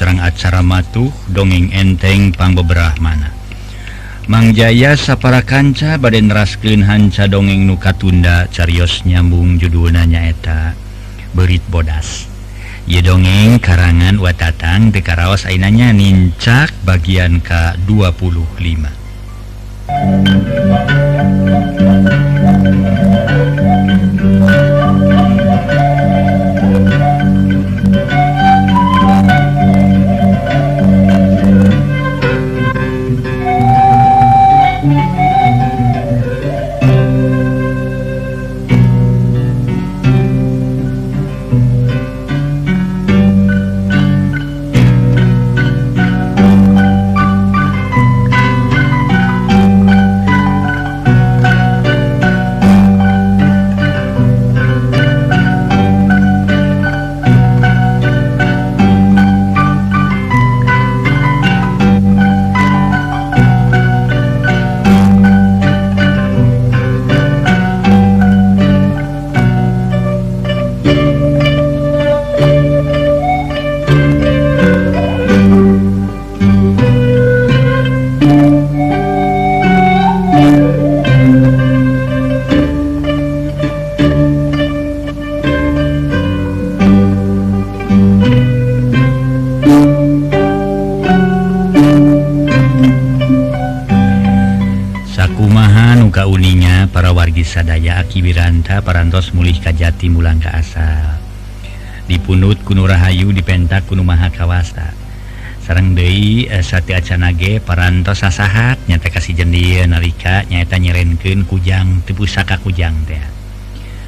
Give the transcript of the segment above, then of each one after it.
sarang acara matuh dongeng enteng pangbeberahmana Mangjaya sapara kanca baden raskin hanca dongeng nuka tunda carios nyambung judul nanyaeta berit bodas. Ye dongeng karangan watatang dekaraos ainanya nincak bagian K25 maka parantos mulih kajjati mulang ke asal dipunut kuno Rahayu dipentak kuno Mahakawasta sarang Dei eh, sate acanage parantos sasahat nyata kasih jendia nalika nyata nyerenken kujang tipu saka kujang teh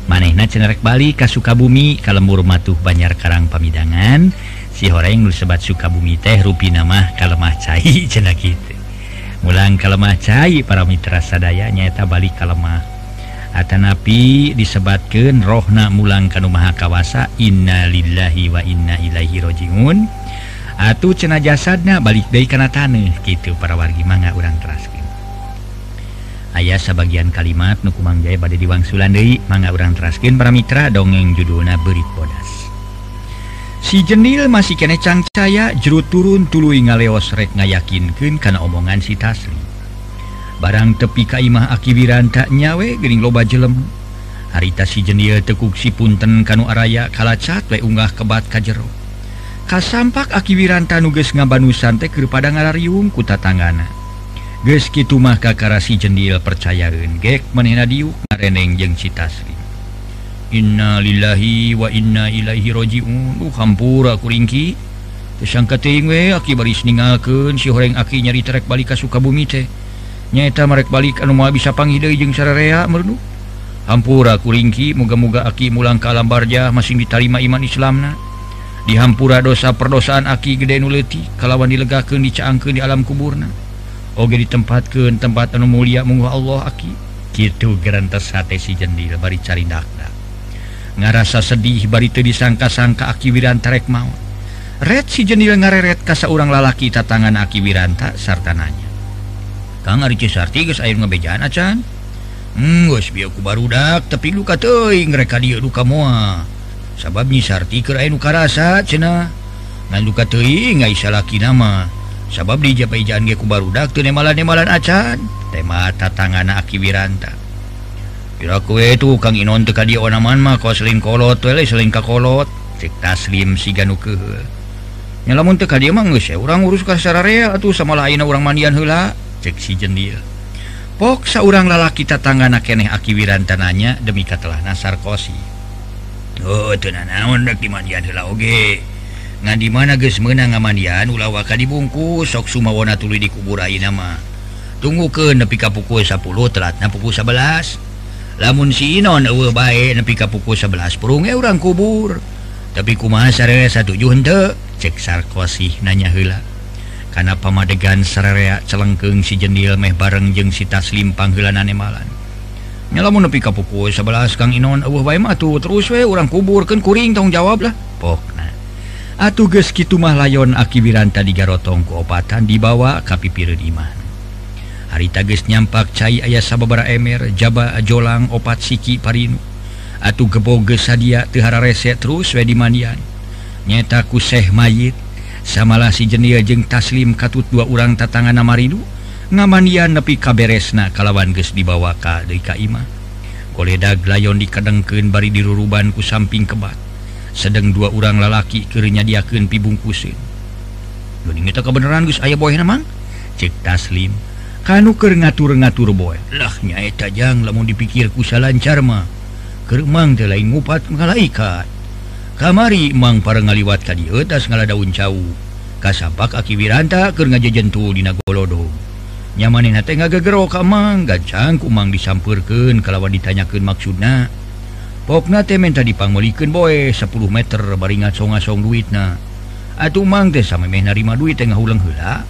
manehna cenerek Bali ka Sukabumi kalembur matuh Banyar Karang pamidangan. Si horeng nu sebat Sukabumi teh rupi nama kalemah cai cenah kitu. Mulang kalemah cai para mitra sadaya nyata balik kalemah Atanapi disebatkan rohna mulang kan maha kawasa innalillahi wa inna ilaihi rojiun. Atuh cena jasadna balik dari karena tanah gitu para wargi mangga orang teraskan ayah sebagian kalimat nukumang jaya pada diwang sulandai mangga orang teraskan para mitra dongeng judulna berit bodas. Si jenil masih kene cangcaya juru turun tuluy ngaleos rek ngayakinkan karena omongan si taslim barang tepi Kaimah akiwiran tak nyawe Gering loba jelem. Harita si jenia tekuksi punten kanu araya kalacat we unggah kebat kajero. Kasampak akiwiran tanuges ngabanusan teh kepada ngararium kuta tangana geus kitu mah kakara si jendil percayaeun gek menena diuk ngareneng jeng citasri Innalillahi wa inna ilaihi roji'un. Uh hampura kuringki tersangka teuing we aki baris ningalkeun si horeng aki nyari terek balik ka Sukabumi teh. nyaeta merek balik anu mau bisa panggil jeung sararea merdu. Hampura kuringki muga-muga aki mulang ka lambarja masih diterima iman Islamna. Di Hampura dosa perdosaan aki gede nuleti kalawan dilegakan dicaangkeun di alam kuburna. Oge ditempatkeun tempat anu mulia munggu Allah aki. Gitu gerantes hate si jendil bari cari carindakna ngarasa sedih bari teu disangka-sangka aki wirantarek maut. Red si jendil ngareret ka saurang lalaki tatangan aki wiranta sarta nanya Kang Arcisarti geus air ngebejaan acan. Enggus hmm, biaku barudak tapi luka teuing mereka dia luka moa. Sabab nyi Sarti keur aya nu karasat cenah. Ngan luka teuing ngai salaki nama. Sabab di japaijan ge ku barudak teu nemalan-nemalan ah, acan. Tema tatangana Aki Wiranta. Pira kowe eh, tuh Kang Inon teka dia onaman mah kos seling kolot we eh, seling ka. Cek taslim si ganu keuheul. Nyalamun teka dia mah geus urang eh, urus ka real atuh sama lain orang mandian heula. cek si jenil Pok seorang lalaki tetangga nakeneh aki wiran tananya demi katalah nasar kosi. Oh tenan oge? Ngan di mana geus meunang ngamandian ulah waka dibungkus sok Sumawana tuli di kuburai nama tunggu ke nepi ka pukul 10 telatna pukul 11 lamun si Inon eueuh bae nepi ka pukul 11 purung e urang kubur. Tapi kumaha sarere satuju henteu? Cek sarkosi nanya heula. karena pamadegan serreak celengkeng si jendil meh bareng jeng si taslim panggilanan nemalan. Nyalamu nepi ka pukul 11 Kang Inon uh, tuh terus we orang kubur kuburkan kuring tong jawab lah. Pok nah. Atuh geus kitu mah layon akibiran tadi garotong keopatan dibawa ka pipireun iman. Harita geus nyampak cai aya sababara emer jaba jolang opat siki parinu. Atuh gebo geus sadia teu hara rese terus we dimandian nyeta ku Syekh mayit samalah si jenia jeung taslim katut dua orang tatangan namaridu ngamanian nepi kaberesna kalawan ges dibawa ka Kaimah koledag layon dikadengkeun bari diruruban ku samping kebat sedang dua orang lalaki kirinya diakeun pibungkusin Duning kebenaran geus aya boy namang? Cek taslim kanu keur ngatur-ngatur boy. Lah nyaeta jang lamun dipikir ku salancar mah keur mang lain ngupat malaikat kamari Mang para ngaliwat ka di atas ngala daun cau. Kasapak aki wiranta ke ngajajentu dina golodong nyamanin hati ngagegero kamang gancang kumang disampurkan kalawan ditanyakan maksudna. Pokna teh minta dipangmelikan boy 10 meter baringat songasong duit na atuh mang teh sama meh narima duit teh ngahulang hula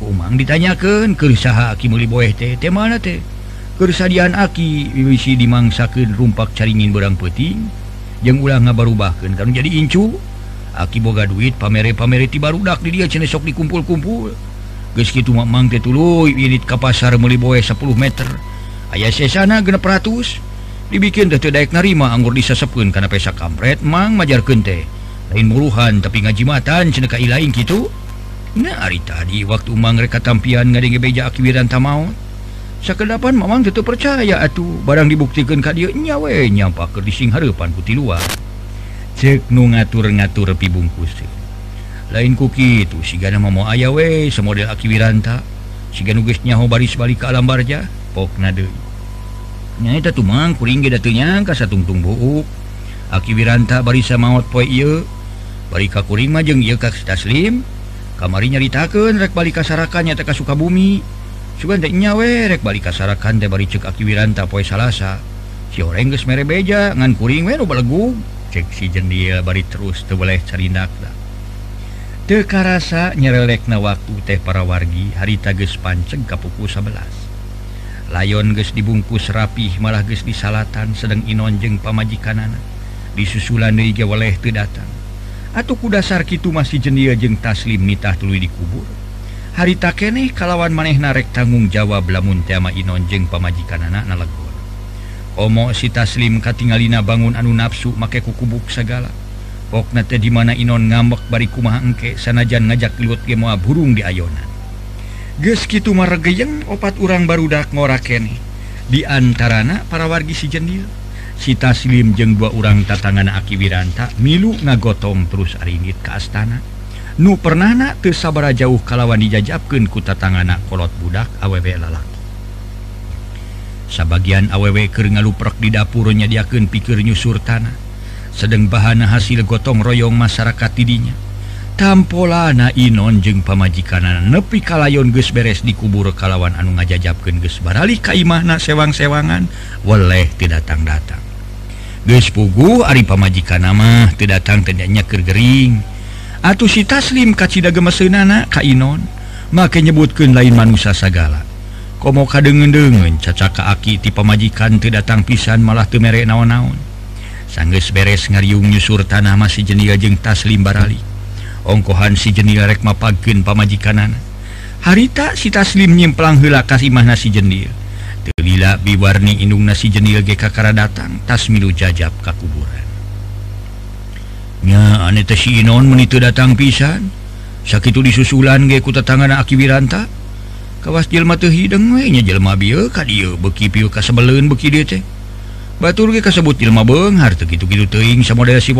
kumang ditanyakan kerusaha aki muli boy teh? Teh mana teh? Kersadian aki bibisi dimangsakan rumpak caringin berang peting jeng ulang ngabarubahkan kan jadi incu aki boga duit pamere pameriti barudak di dia cenesok dikumpul-kumpul. Geus kitu mak mang teh tuluy unit ka pasar meuli boe 10 meter. Aya sesana genep ratus dibikin teh teu daek narima anggur disesepkeun kana pesa kampret mang majarkeun teh. Lain muruhan tapi ngajimatan cenah ka ilaing kitu. Nah ari tadi waktu mang reka tampian ngadenge beja aki wiran tamaon sekepan memang tetap percaya. Atuh barang dibuktikan ka dia nyawe eh, nyampa ke dising harapan putih luar. Cek nu ngatur-ngatur pi bungkus lain kuki itu si gana mau ayawe semodel aki wiranta. Si nugesnyaho baris balik ke alam barja pok nade. Nyata tumang kuring datunya ka satungtung buuk. Aki wiranta barisa maut poe ieu bari ka kuring mah jeung ieu ka taslim kamari nyaritakeun rek balik ka Saraka nyata ka Sukabumi. nya werek balik kasarakan bari dari cekakiranta poe salahsa si siorengges mere beja ngankuring belegu cek si jendil bari terus te boleh cerindakna teka rasa nyerelek na waktu teh para wargi hari tages panceng kapuku 11 layon ges dibungkus rapih malah ges di salatan sedang inonjeng pamajikan anak disusulan deiga oleh te datang. Atau kudasar Kitu masih jendil jeng taslim nitah tulu dikubur. harita keneh kalawan maneh narek tanggung jawab lamun tema Inonjeng pamajikan anak nalegon Omo si taslim katingalina bangun anu nafsu make kukubuk segala. Okna teh dimana Inon ngambek bari kumaha engke sanajan ngajak liwat gemoa burung di ayonan. Geus kitu maregeyeng opat urang barudak ngora keneh di antarana para wargi si jendil. Si taslim jeng dua urang tatangan Aki Wiranta milu ngagotong terus arinit ke astana. nu pernah tersabara jauh kalawan dijajabkan kuta tanganak kolot budak awW lalaki? Sebagian awwker ngaluprek di dapurnya diaken pikir nyusur tanah. Sedang bahana hasil gotong royong masyarakat dirinya tampolana Inon jeung pamajikan nepi kalayon ges beres di kubur kalawan anu ngajajabkan ges barali Kaimahna sewang-sewangan weleh tidak datang-datang. Ges pugu Ari pamajikan nama tidak datang tidaknya kergering atau si taslim kacita gemesenana Kainon make nyebutkan lain manusia segala komo kadengen-dengen cacaka aki ti pemajikan tedatang pisan malah temerek naon-naon. Sangges beres ngariung nyusur tanah masih jenia jeng taslim barali. Ongkohan si jenia rek mapagen pamajikanana. Harita si taslim nyimplang hela kasih mah nasi jenil telila biwarni indung nasi jenil ge kakara datang tas milu jajab kakubur aneta si non menitu datang pisan. Sakit itu disusulan geku tangan aki wiranta kawas jelma hidungnya jelma beki beki batur kasebut jelma Benghar gitu-gitu teing sama si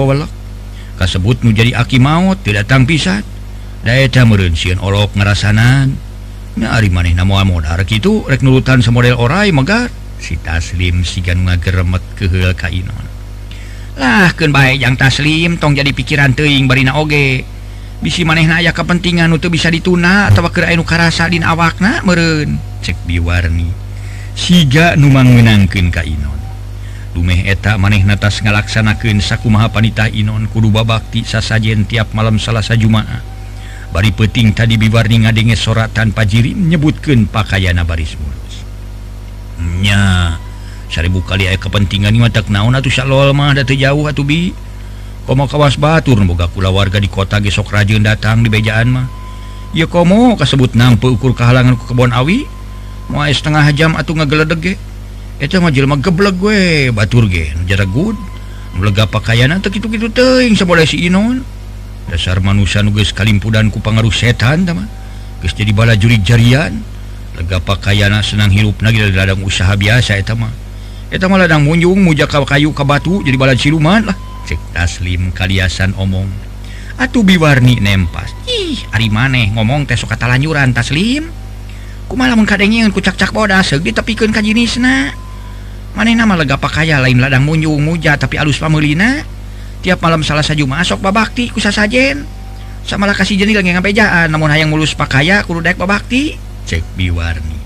kasebut nu jadi aki maut tidak datang pisan. Daya mereunsian olok ngerasanan. Nah maneh na moal modar rek nurutan samodel orai megar si taslim sigan ngageremet keheul ka lah ke baik yang taslim tong jadi pikiran teing Barina oge. Bisi maneh aya kepentingan untuk bisa dituna atau Karasadin awakna meren cek biwarni. Siga numang menangkan Kainon dumeh eta maneh natas ngalaksanakan sakkumaha panita Inon kuduba Bakti sasajen tiap malam salahsa Jumaah. Bari peting tadi biwarni ngadenge sorat tanpa jiri menyebutkan pakaian nabarismurnya seribu kali aya kepentingan watak naon atau Shalomah ada jauh atau bi. Komo kawas Batur boga pula warga di kota gesok rajin datang di bejaan mah. Ya komo kasebut nampu ukur kehalangan ke kebon awi? Mau setengah jam atau ngegeledeg itu mah jelma geblek gue batur ge. Jarak good melega pakaian atau gitu-gitu teing seboleh si Inon. Dasar manusia nuges kalimpudan ku pengaruh setan teman geus jadi bala juri jarian. Lega pakaian senang hirup lagi dari ladang usaha biasa itu mah. maladang munjung muja kayu ke batu jadi bala siluman lah. Cek taslim kaliasan omong. Atuh biwarni nempas. Ih ari maneh ngomong teh suka talanjuran taslim. Kumalah mengkadengeun ku cak-cak bodas seug ditepikeun ka jinisna. Manehna mah lega pakaya lain ladang munjung muja tapi alus pameulina tiap malam salah sajumaah sok babakti ku sasajen. Samalah kasih jenis lagi ngapejaan namun hayang mulus pakaya kudu daek babakti. Cek biwarni.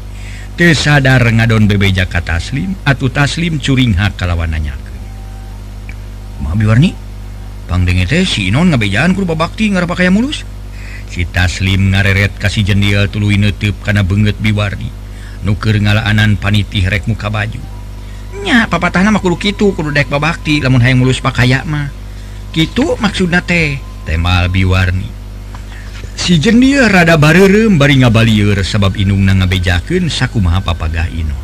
sadar ngadon bebe Jaka taslim atau taslim curing hak kalawanannya. Warnibakti pakaya mulus. Si taslim ngareret kasih jendil tulu nutup karena banget biwardi nuker ngalaanan paniti rek muka baju. Nya papa tanah kudu kitu, kudu dek babakti lamun hayang mulus pakaya mah. Gitu maksudnya teh? Temal biwarni si jenia rada barem bari ngabaliur sabab inung na ngabejaken sakuma papaga Inon.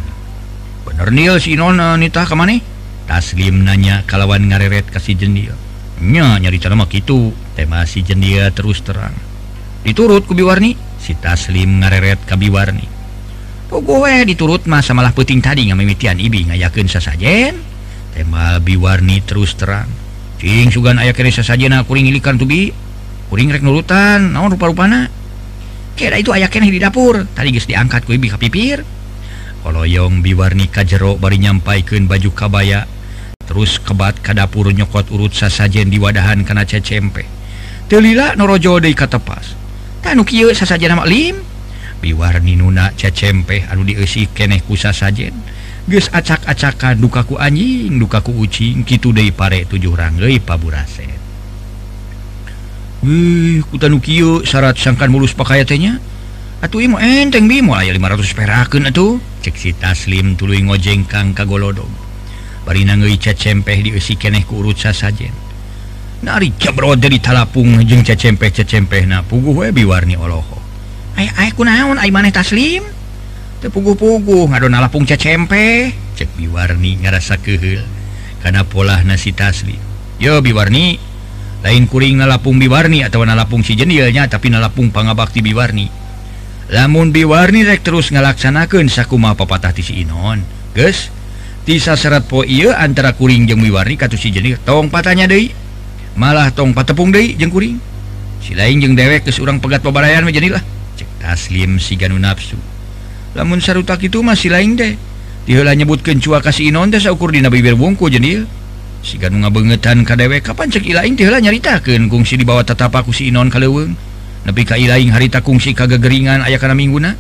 Bener nil si Inon eh, nitah ke maneh? Taslim nanya kalawan ngareret ka si jenia nya nyarita nama kitu. Tema si jenia terus terang. Diturut ku biwarni? Si taslim ngareret ka biwarni. Pogoe diturut mah samalah puting tadi ngamimitian ibi ngayakeun sasajen. Tema biwarni terus terang. Cing sugan aya kene sasajena ah, kuring ilikan tubi uring rek nurutan naon rupa-rupana? Kira itu aya keneh di dapur. Tadi guys diangkat ku ibi kapipir koloyong biwarni ka jero bari nyampaikan baju kabaya terus kebat ka dapur nyokot urut sasajen di wadahan kana cecempe. Telila norojo deui ka tepas. Tanu kieu sasajen nama lim? Biwarni nuna cecempe anu diisi keneh ku sasajen. Geus acak-acakan dukaku anjing dukaku ucing kitu deui pare tujuh rangeuy paburasen Kutanukio syarat sangkan mulus pakaiannya atuh enteng bimo. Aya 500 peraken atuh cek si taslim tulu ngojeng kang kagolodog bari nangeuy cempeh dieusi keneh ku urut sasajen. Nari cabrod dari talapung jeung cecempeh cecempeh na puguh we biwarni oloho. Aya aya kunaon ai maneh taslim? Teu puguh-puguh ngadona lapung cecempeh. Cek biwarni ngarasa keheul kana polah nasi taslim. Yo biwarni. lain kuring nalapung biwarni atau nalapung si jenilnya tapi nalapung pangabakti biwarni. Lamun biwarni rek terus ngalaksanakan sakuma papatah ti si Inon. Guys tisa serat po iya antara kuring jeng biwarni katu si jenil tong patanya deh malah tong patepung deh jeng kuring. Si lain jeng dewek ke seorang pegat pebarayan menjadi lah. Cek taslim si ganu nafsu lamun sarutak itu masih lain deh dia nyebutkan cuaka kasih Inon teh saukur di nabi bibir jenil siga bangetan kadewek kapan cekilain tila nyaritakan kungsi dibawa tetapa kusi non kaleweng ka kailaing harita kungsi kagageringan ayah kana mingguna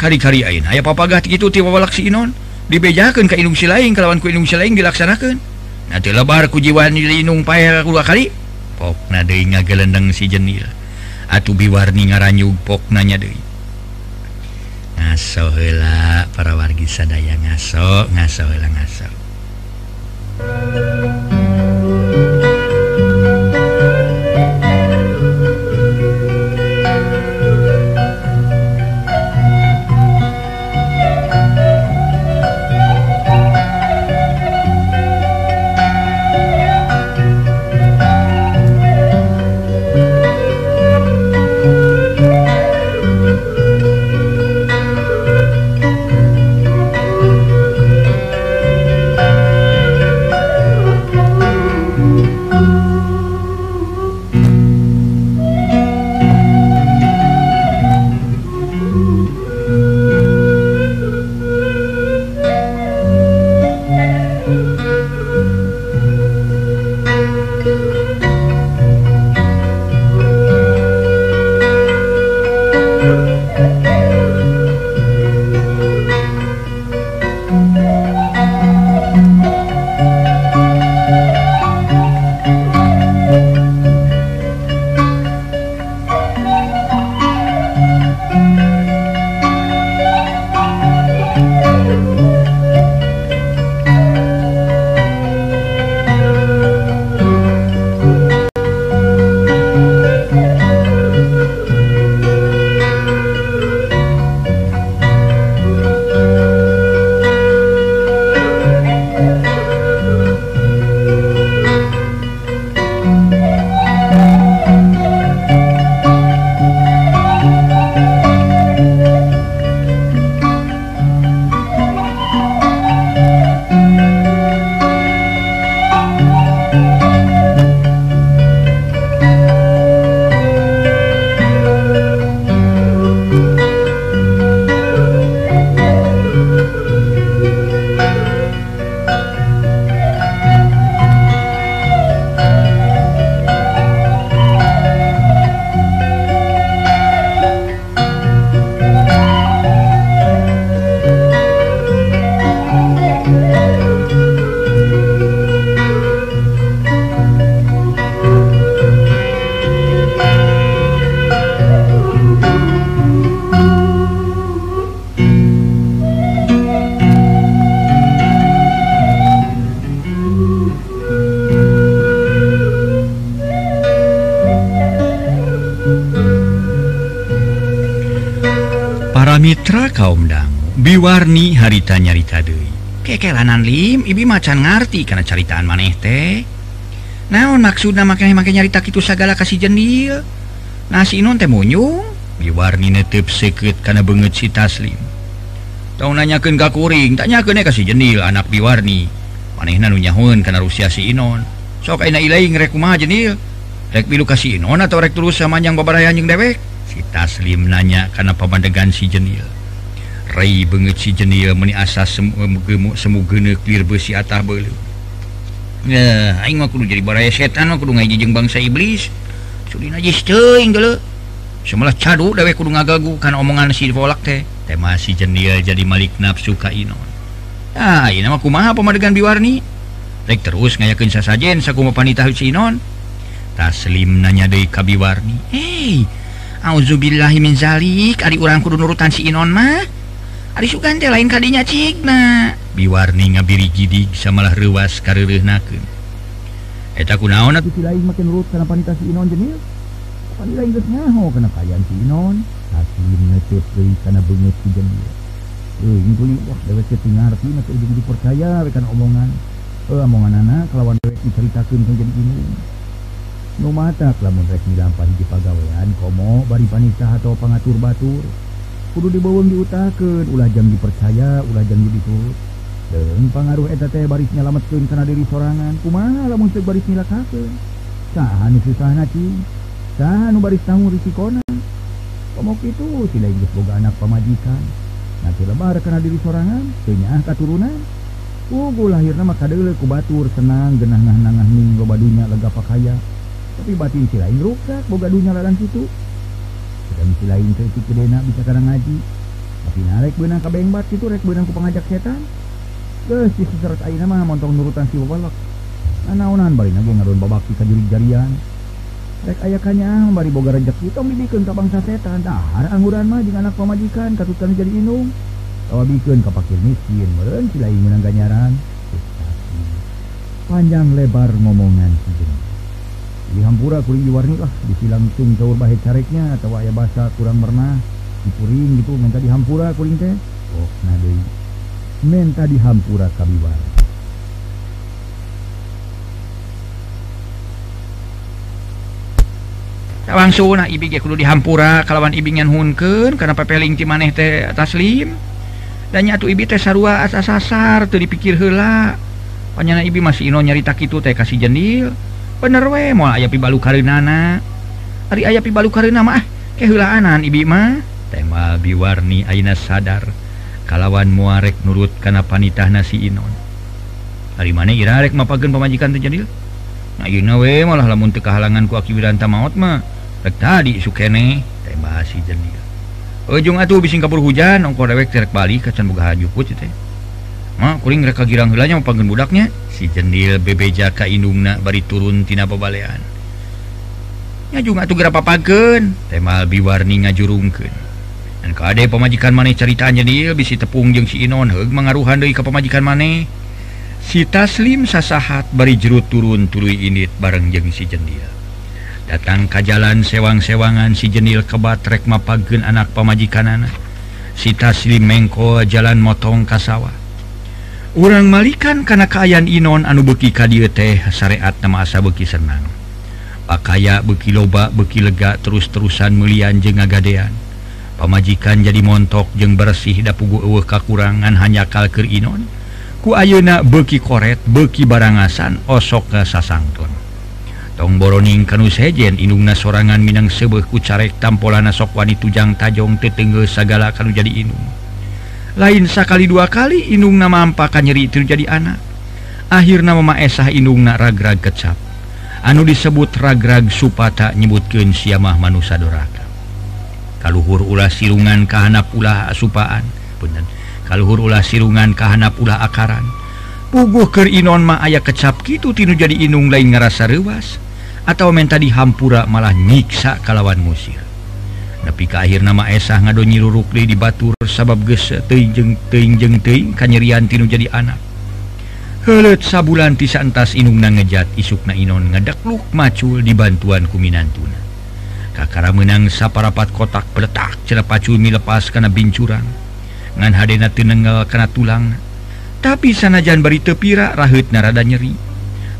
kari-kari ain ayah papagah gitu tiwa walaksi inon. Dibejakan ke inung si lain kalawan ku inung si lain dilaksanakan nanti lebar ku jiwa inung payah dua kali. Pok nada inga gelendeng si jenil atu biwarni ngaranyug pok nanya deh ngaso hela para wargi sadaya ngaso ngaso hela ngaso. biwarni harita nyarita Dewi kekelanan Lim Ibi macan ngerti karena caritaan maneh teh. Naon maksud makanya-maka nyarita itu segala kasih jendil? Nasi non teh munyung biwarni netip seket karena banget si taslim. Tahu nanyakan gak kuring tak nyakan e kasih jendil anak biwarni. Manehna nunyahun karena Rusia si Inon. Sok aina ilai ngerek kumaha jendil? Rek pilu kasih Inon atau rek terus sama yang babaraya anjing dewek? Si taslim nanya karena pemandegan si jendil. Rai banget si jenil meni asa semua gemuk semu clear besi atah belu ya aing mah kudu jadi baraya setan mah kudu ngaji jeung bangsa iblis. Sudi najis teuing geuleuh semalah cadu dewe kudu ngagagu kana omongan si volak teh. Tema si jenil jadi malik nafsu ka inon ah ieu mah kumaha pamadegan biwarni? Rek terus ngayakeun sasajen sakumaha panitah si inon. Taslim nanya deui ka biwarni. Hei Auzubilillahminzalik urang kudu nurutan si Inon mah Ari Sugan teh lain kadinya cigna biwarni ngabiri jidig samalah ruas kareureuhnakeun eta kunaon atuh? Si lain makin nurut kana panita si Inon jenil Pani lain geus nyaho kana kayan si Inon. Hasil neuteup deui kana beungeut si jenil euy nguling wah dewek teh tingarti mah teh ujung dipercaya rekan omongan. Eh omonganna kalawan dewek diceritakan, kan jadi ini. Nu matak lamun rek dilampah hiji pagawean komo bari panita atau pengatur batur kudu dibawang diutaken ulah jam dipercaya ulah jam dibikut dan pengaruh eta teh baris nyelametkeun karena diri sorangan. Kumaha lamun teu baris nilakakeun? Saha nu susah naci saha nu baris tamu risikona? Pomok itu sila lain geus boga anak pamajikan. Nanti lebar karena diri sorangan teu nyaah katurunan. Ugu lahirna maka deuleu ku batur senang genah nangah nangah ning loba dunya lega pakaya. Tapi batin si lain rukat boga dunya ladan situ dan lain kritik kedena bisa karena ngaji. Tapi narek benang kabeng bat itu rek benang ku pengajak setan. Ke si seserat aina mah montong nurutan si wabalak Nanaunan bari nage ngarun babaki kajuri jarian. Rek ayakannya bari boga rejeki tong bibikin ke bangsa setan. Dahar angguran mah jeung anak pamajikan katutkan jadi inung. Tawa bikin ke pakir miskin Meren si lain menang ganyaran. Panjang lebar ngomongan si jenis dihampura kuring diwarni lah. Disilangsung caur bahe careknya atau ayah bahasa kurang pernah dipuring gitu minta dihampura kuring teh. Oh nah deui minta dihampura kabiwar langsung nah ibi kudu dihampura kalawan ibingan hunkeun karena pepeling ti maneh teh taslim dan nyatu ibi teh sarua asa sasar teu dipikir heula. Panyana ibi masih ino nyarita kitu teh kasih jendil bener we mau aya pibalu karenana hari aya pibalu karena mah. Kehilaanan Ibimah tema biwarni Aina sadar kalawan muarek nurut karena panitah nasi Inon. Hari mana Irarek mapagen pemajikan terjadi nah, you we malah lamun teu kahalangan ku akibatanta maut mah rek tadi sukene tema si jendil ujung atuh bising kapur hujan ongko dewek terek balik kacan boga haju teh. Mah kuring rek kagirang hilanya mapagen budaknya. si jendil bebeja ka inungna bari turuntina pebaleannya juga tuh gerapa pagen tema biwarni ngajurungkeun. Dan kade pemajikan maneh ceritanya dia bisi tepung jeung si Inon heug mangaruhan deui ka pemajikan maneh. Si taslim sasahat bari jerut turun tuluy init bareng jeung si jendil datang ka jalan sewang-sewangan si jenil kebatrek mapageun anak pemajikanana si taslim mengko jalan motong ka sawah. orang malikan karena kayan Inon anu beki kadir teh syariat nama asa beki senang. Pakaya beki loba beki lega terus-terusan melian je ngagadean. Pemajikan jadi montok jeng bersih dapugu uh kakurangan hanya kalker Inon. Ku ayeuna beki koret beki barangasan osok ke sasangton tong boroning kanu sejen inungna sorangan minang sebeh ku carek tampolana sok wani tujang tajong tetengge sagala kanu jadi inung. lain sakali dua kali inungna mampakan nyeri itu jadi anak. Akhir nama esah inungna ragrag kecap. Anu disebut ragrag supata nyebutkeun siamah manusia doraka. Kaluhur ulah sirungan kahanap ulah asupaan. Punten kaluhur ulah sirungan kahanap ulah akaran. Puguh keur inon mah aya kecap kitu tinu jadi inung lain ngerasa rewas atau menta dihampura malah nyiksa kalawan musir tapi ke akhir nama esah ngado nyirurukli di Batur sabab gese tejeng tejeng teing kanyerian tinu jadi anak. Helet sabulan tisa entas inungna ngejat isuk na inon ngedekluk macul di bantuan kuminantuna. Kakara menang saparapat kotak peletak cera pacul milepas karena bincuran. Ngan hadena tenenggal karena tulang. Tapi sanajan bari tepira rahut narada nyeri.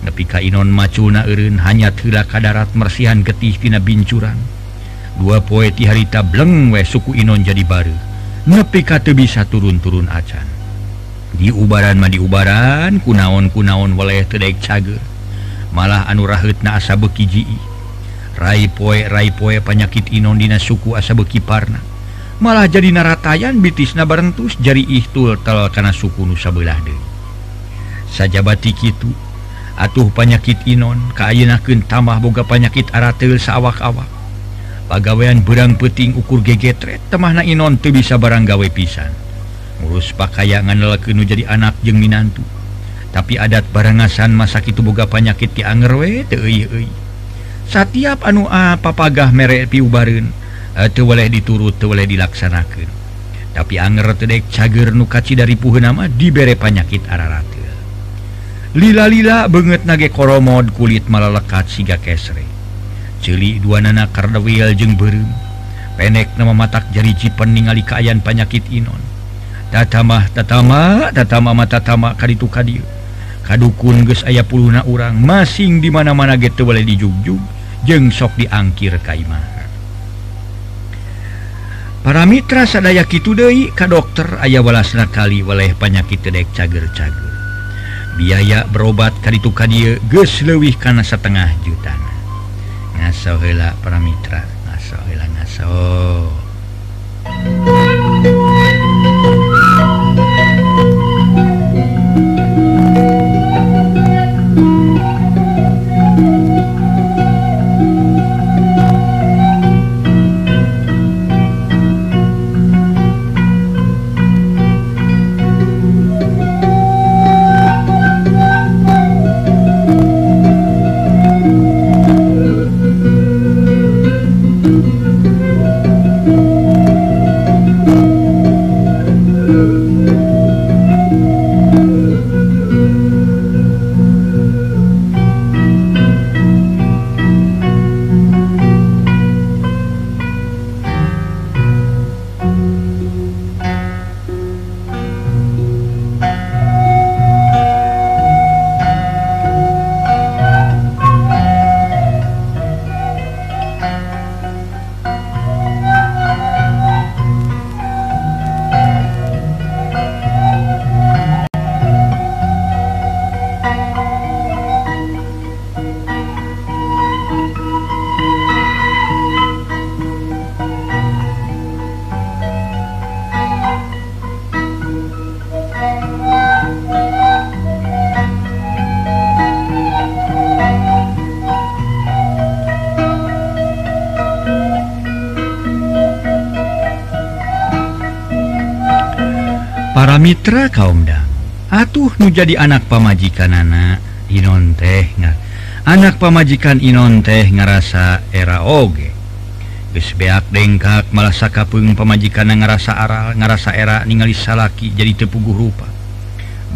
Nepi ka inon macul na erin hanya tila kadarat mersihan getih tina bincuran. dua poeti harita bleng we suku Inon jadi baru nepi kata bisa turun-turun acan. Di ubaran mandi ubaran kunaon-kunaon waleh tedaik cager. Malah anu rahut na asa beki jii. Rai poe Rai poe penyakit Inon dina suku asa beki parna. Malah jadi naratayan bitis na barentus jari ihtul tel karena suku Nusa belah deh saja batik itu atuh penyakit Inon kayinaken tambah boga penyakit aratil sawak-awak. pagaweian berang peting ukur gegetret temahna Inon tuh bisa barang gawe pisan. Ngurus pakaiangan lelakenu jadi anak jeung Minantu. Tapi adat barangasan masa itu boga panyakit ti angerwe setiap anu apa pagah merek piubaun eh, boleh diturut boleh dilaksanakan tapi anger tedek cager nukaci dari puhu nama diberre panyakit ararate. Lila-lila banget nage koromod kulit malah lekat siga kesre. celi dua nana kardawial jeung berem penek nama matak jari jipan ningali keayaan panyakit Inon tatamah tatama tatama mata tama kaditu kadieu kadukun ges aya puluna urang masing dimana-mana gitu boleh dijugjug jeng sok diangkir kaimah Para mitra sadaya kitu deui ka dokter aya walasna kali waleh panyakit tedek cager-cager. Biaya berobat ka ditu ka dieu karena setengah juta. ngaso hela para Mitra ngaso hela ngaso. Mitra kaumda atuh nu jadi anak pamajikan anak Inon teh anak pamajikan Inon teh ngerasa era oge. Gesbeak dengkak merasa kapung pemajikan ngerasa aral ngerasa era ningali salaki jadi tepuguh rupa.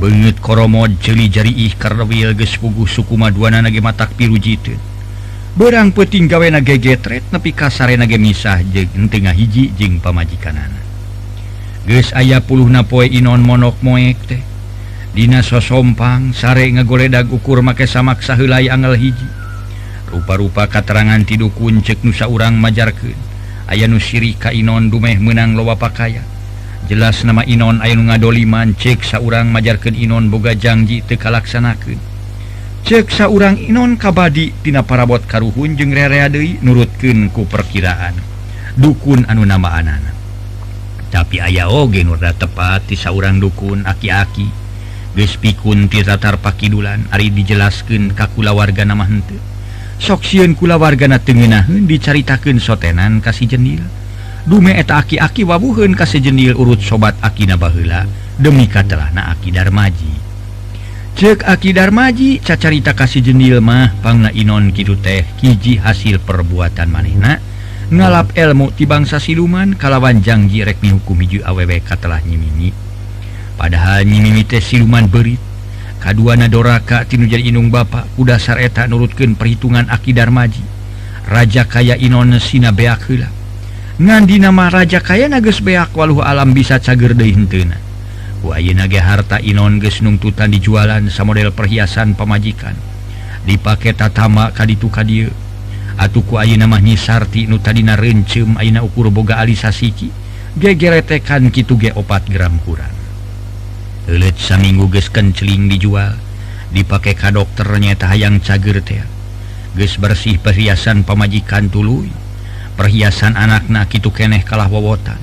Banget koromod jeli jari ih karena karwil gespuguh suku maduana nage matak piru jitu berang peting gawe nage getret nepi kasare nage misah jeng tengah hiji jeng pamajikan anak. Ges ayah puluh napoe Inon monok moek teh. Dinas sosompang sare ngagoledag ukur make samaksa helai angel hiji. Rupa-rupa katerangan tidukun cek nusa urang majarken aya nusiri ka Inon dumeh menang lowa pakaya. Jelas nama Inon Ayu ngadoliman cek saurang majarkan Inon boga janji tekalaksanakan Cek saurang Inon kabadi tina parabot karuhun jeung rereade nurutken ku perkiraan. Dukun anu nama anak-anak tapi aya oge Nurda tepat di seorang dukun aki-aki. Gespikun tiratar pakidulan Ari dijelaskan kakula warga nama hente soksiun kula wargana tengenahun dicaritakan sotenan kasih jenil. Dume eta aki-aki wabuhun kasih jenil urut sobat akina nabahla demi katelahna aki darmaji. Cek aki darmaji cacarita kasih jenil mah pangna inon kidu teh kiji hasil perbuatan manehna. ngalap elmu ti bangsa siluman kalawan janji rekmi hukum hiju awwk telah nyimini padahal nyimimi teh siluman berit. Kaduana nadoraka tinu jadi inung bapak kuda sareta nurutkan perhitungan akidar maji. Raja kaya Inon Sina beakla ngandi nama Raja kaya nages beak waluh alam bisa cager dehintena nage harta Inon gesnungtutan dijualan sa model perhiasan pemajikan dipakai tatama kaditu kadir Atuhku Ayu namanya Sarti nu tadidina rencum Aina ukur boga Alisa Siki. Gegeretekan gitu ge opat gram kurang. Let saminggu gesken celing dijual dipakai ka dokternya tayang cager teh ges bersih perhiasan pemajikan tulu perhiasan anakna gitu keneh kalah wowotan.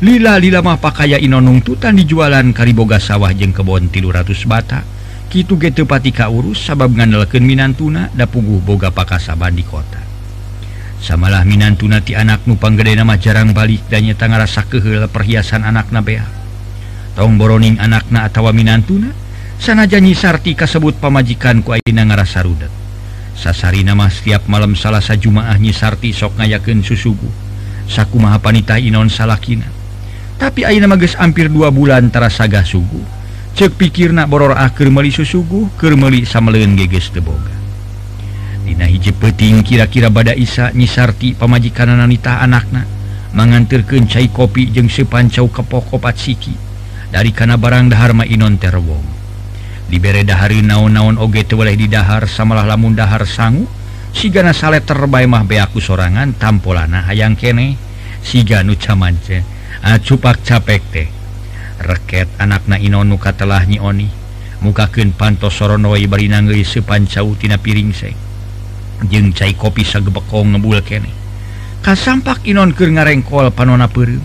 Lila lila mah pakaian inonung tutan dijualan kariboga sawah jeng kebon tilu ratus bata. Kitu getepati kaurus sabab ngandalken Minantuna da puguh boga pakasaban di kota. Samalah Minantuna ti anak nupanggede nama jarang balik danya tangan rasa kehel perhiasan anak nabea tong boroning anak na atawa Minantuna sana janyi Sarti kasebut pamajikan ku ayeuna ngarasa rudet. Sasari nama setiap malam salasa jumaah nyi Sarti sok ngayakeun saku maha panita inon salakina. Tapi Aina mages hampir dua bulan tarasagah suguh cek pikir pikirna boror akhir meli susugu kermeli sameleun geges teboga. Dina hiji peting kira-kira bada Isa nyisarti pamajikan nanita anakna. Mangantir kencai kopi jeung sepancau kepokopat siki. Dari kana barang Dahharma inon terwong. Dibere dahari naon-naon oge teu boleh didahar samalah lamun dahar sangu. Sigana sale terbae mah beaku sorangan tampolana hayang kene. Siga nu camance acupak ah, capek teh. reket anak na Ino nuka telah nyioni mukaken pantosronoi berinanggeri sepancautina piring se jeng cai kopi sagebekong ngebul kene. Kasampak Inon ke ngarengkol panona perum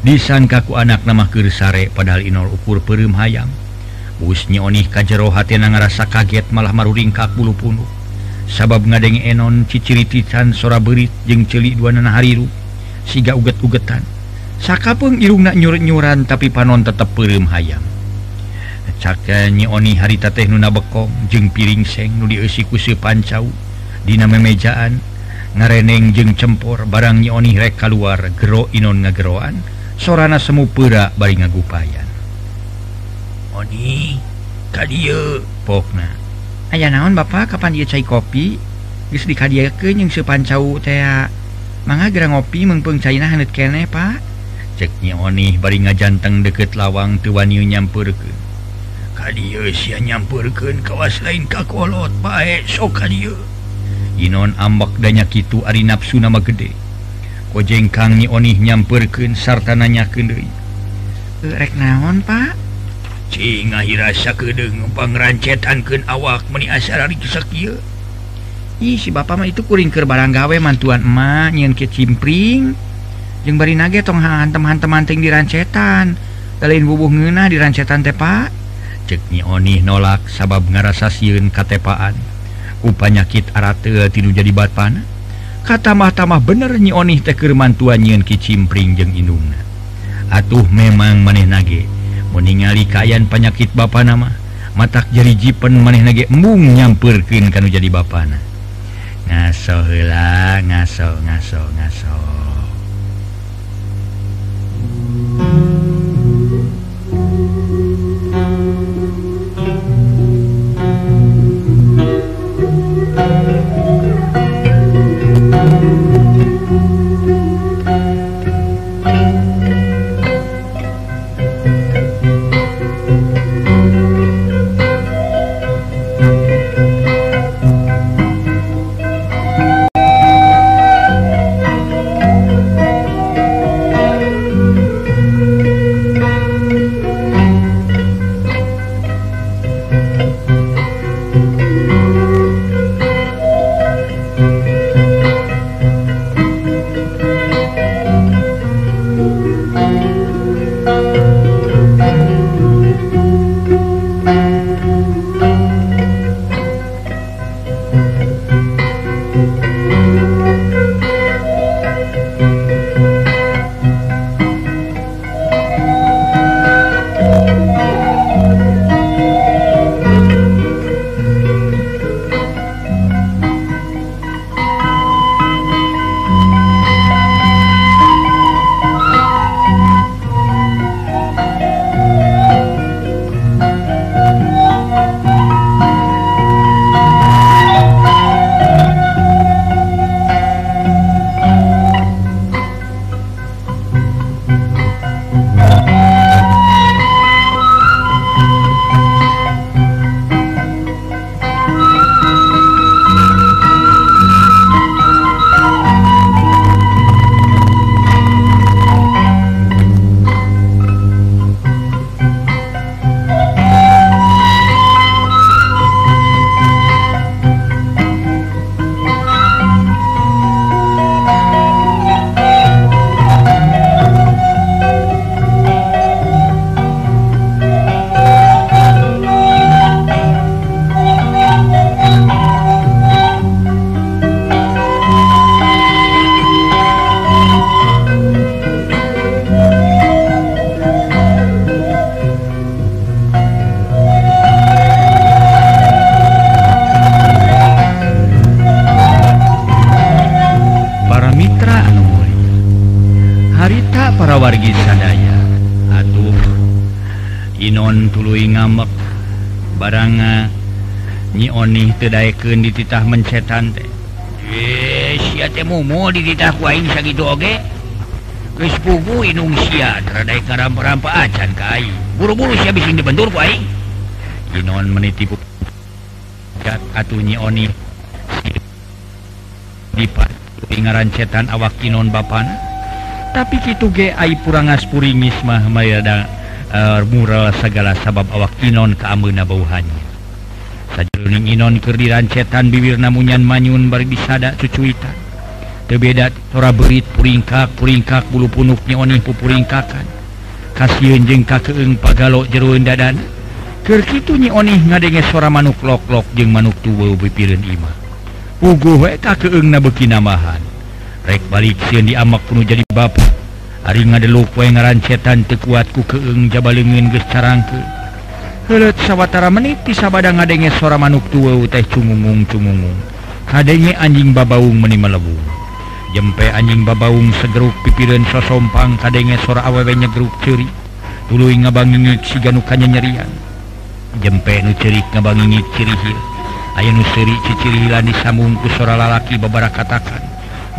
disan kaku anak nama keur sare padahal Inol ukur perum hayam. Bus nyioni kajero hati na ngerasa kaget malah maruringkak bulu punuh sabab ngadeng Enon cicirititan sora berit jeng celik dua nana hariru. Siga uget-ugetan. Sakapung Irungnak nyuret-nyuran tapi panon tetap perum hayam Caknyi Oni harita teh nuna bekong jeng piring seng nudi esikusi pancau Dina memejaan ngareneng jeng cempor barang Nyi Oni rek keluar gero inon ngageroan. Sorana semu pura bari ngagupayan. Oni kadieu pokna Aya naon Bapak kapan dia cai kopi? Geus dikadiakeun yang sepancau teh mangga gerang ngopi mengpeng cairna hanet kene Pak. ceknya Oni oh bari ngajanteng deket lawang tuwanyu nyampurken si nyampurken kawas lain kakolot baik so Inon ambak danya itu ari nafsu nama gede. Kojeng kang ni Onih nyampurken sarta nanya kenderek naon Pak? Cing rasa kedeng pengrancetankan awak meni Ih si bapak mah itu kuring ke barang gawe mantuan emak nyen kecimpring jeung bari nage tonghaan teman-temanting dirancetan lain bubuh ngenah dirancetan tepa ceknya Onih nolak sabab ngarasa siun katepaan upanyakit arate tidur jadi bat panah. Katamah-tamah bener nyi Onih tekerman tua nyiun kicimpring jeung indungna. Atuh memang maneh nage. Meningali kayan penyakit Bapak nama matak jari jipen maneh nage embung nyampurkin kan jadi Bapakna ngaso hela ngaso ngaso ngaso Oni kedaeken dititah mencetan teh. Buru-buru dibentur Inon menitipu atunyi Oni. Dipat pingaran cetan awak Inon Bapan tapi itu geai purangaspuri Mismah May uh, eh, mural segala sabab awak Inon keambun nabauhannya Nuing Inon kerancetan bibir namunyan manyun bari disada cucuita. Tebeda tora berit puringkak puringkak bulu punuknya oning pupuringkakan. Kasihan jeng kakeung pagalok jeroen dadan kerkitu nyi onih ngadenge suara manuk lok-lok jeung manuk tuwa bepirin imah puguh we kakeung na beki namahan rek balik sieun diamak penuh jadi bapak. Ari ngadeluk we ngarancetan teu kuat ku keung jabaleungeun geus carangkeun. helet sawwatara bisa sabada ngadenge suara manuk tua teh cumgung cumgung adanya anjing babaung meni melebu. Jempe anjing babaung segeruk pipiran sosompang kadenge suara awewe nyegeruk ceri tulu ngabangingit si ganukanya nyerian jempe nu cerik ngabangingit cirihil. Aya nu ceri cicirihilan disambung ku suara lalaki babara katakan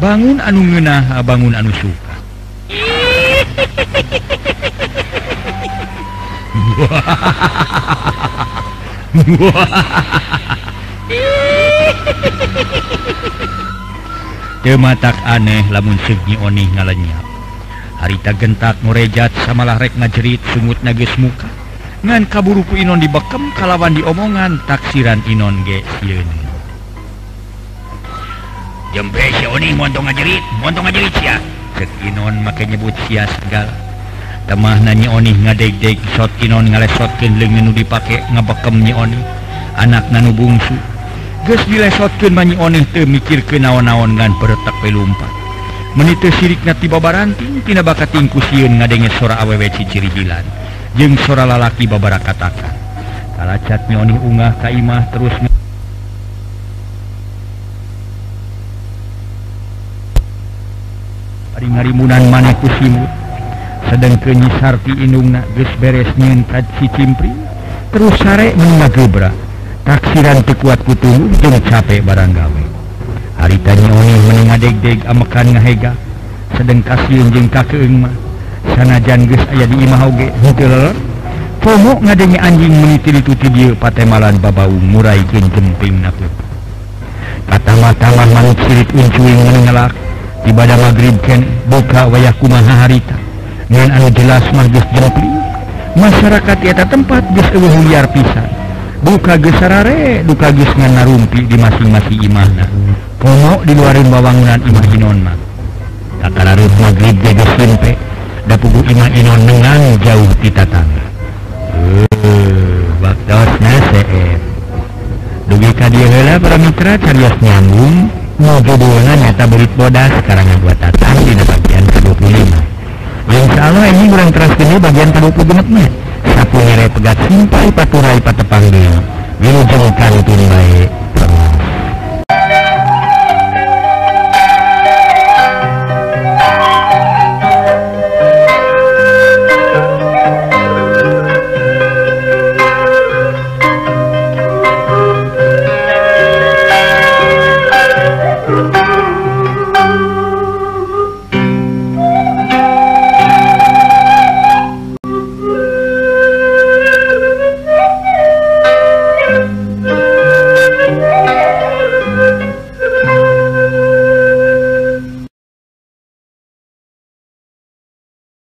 bangun anu ngenah bangun anu suka. mata aneh lamun Segi Onih ngalenyap harita gentak murejat samalah rek ngajerit sungut nages muka. Ngan kaburuku Inon dibekem kalawan diomongan taksiran Inon ge jembe si Onih montong ngajerit montong ngajerit sia. Cek Inon make nyebut sia segala. temah nanya oni ngadeg-deg shot kinon ngalesotkeun leungeun nu dipake ngabekem nyi oni anak nanu bungsu. Ges dilesotkin manyi oni te mikir ke naon-naon ngan peretak pelumpat menite sirik na tiba baranting tina bakat tingkusieun ngadenge sora awewe ciciri hilan jeng sora lalaki babara katakan kalacat nyi oni ungah kaimah terus Ari ngarimunan maneh kusimut. sedang kenyi Sarti inungna geus beres nyentat si cimpri terus sare menna gebra taksiran tekuat kutungu jeung capek barang gawe. Harita nyioni meneng adeg-deg amekan ngahega. Sedang kasieun jeung kakeung mah. Sanajan geus aya di imah oge heuteul pomo ngadenge anjing menitili-tuti dieu patemalan babau murai jeung jemping naku katama-tama manuk sirit uncuing menengelak di badang magrib ken buka wayah kumaha harita. dengan anu jelas magis jepri masyarakat yata tempat geus liar pisan. Buka gesarare duka geus narumpi di masing-masing imahna. Komo di luarin bawangunan imah inon mah. Kakararut maghrib jaga simpe limpe imah inon nengan jauh di tatangga eh baktosna seem dugi kadia dieu heula para mitra carias nyambung mau judulna nyata berit bodas karangan buat tatang di bagian ke-25 kalau ini kurang keras ini bagian tadi ku genepnya satu nyerai pegat simpai paturai patepang dia wilujeng kali baik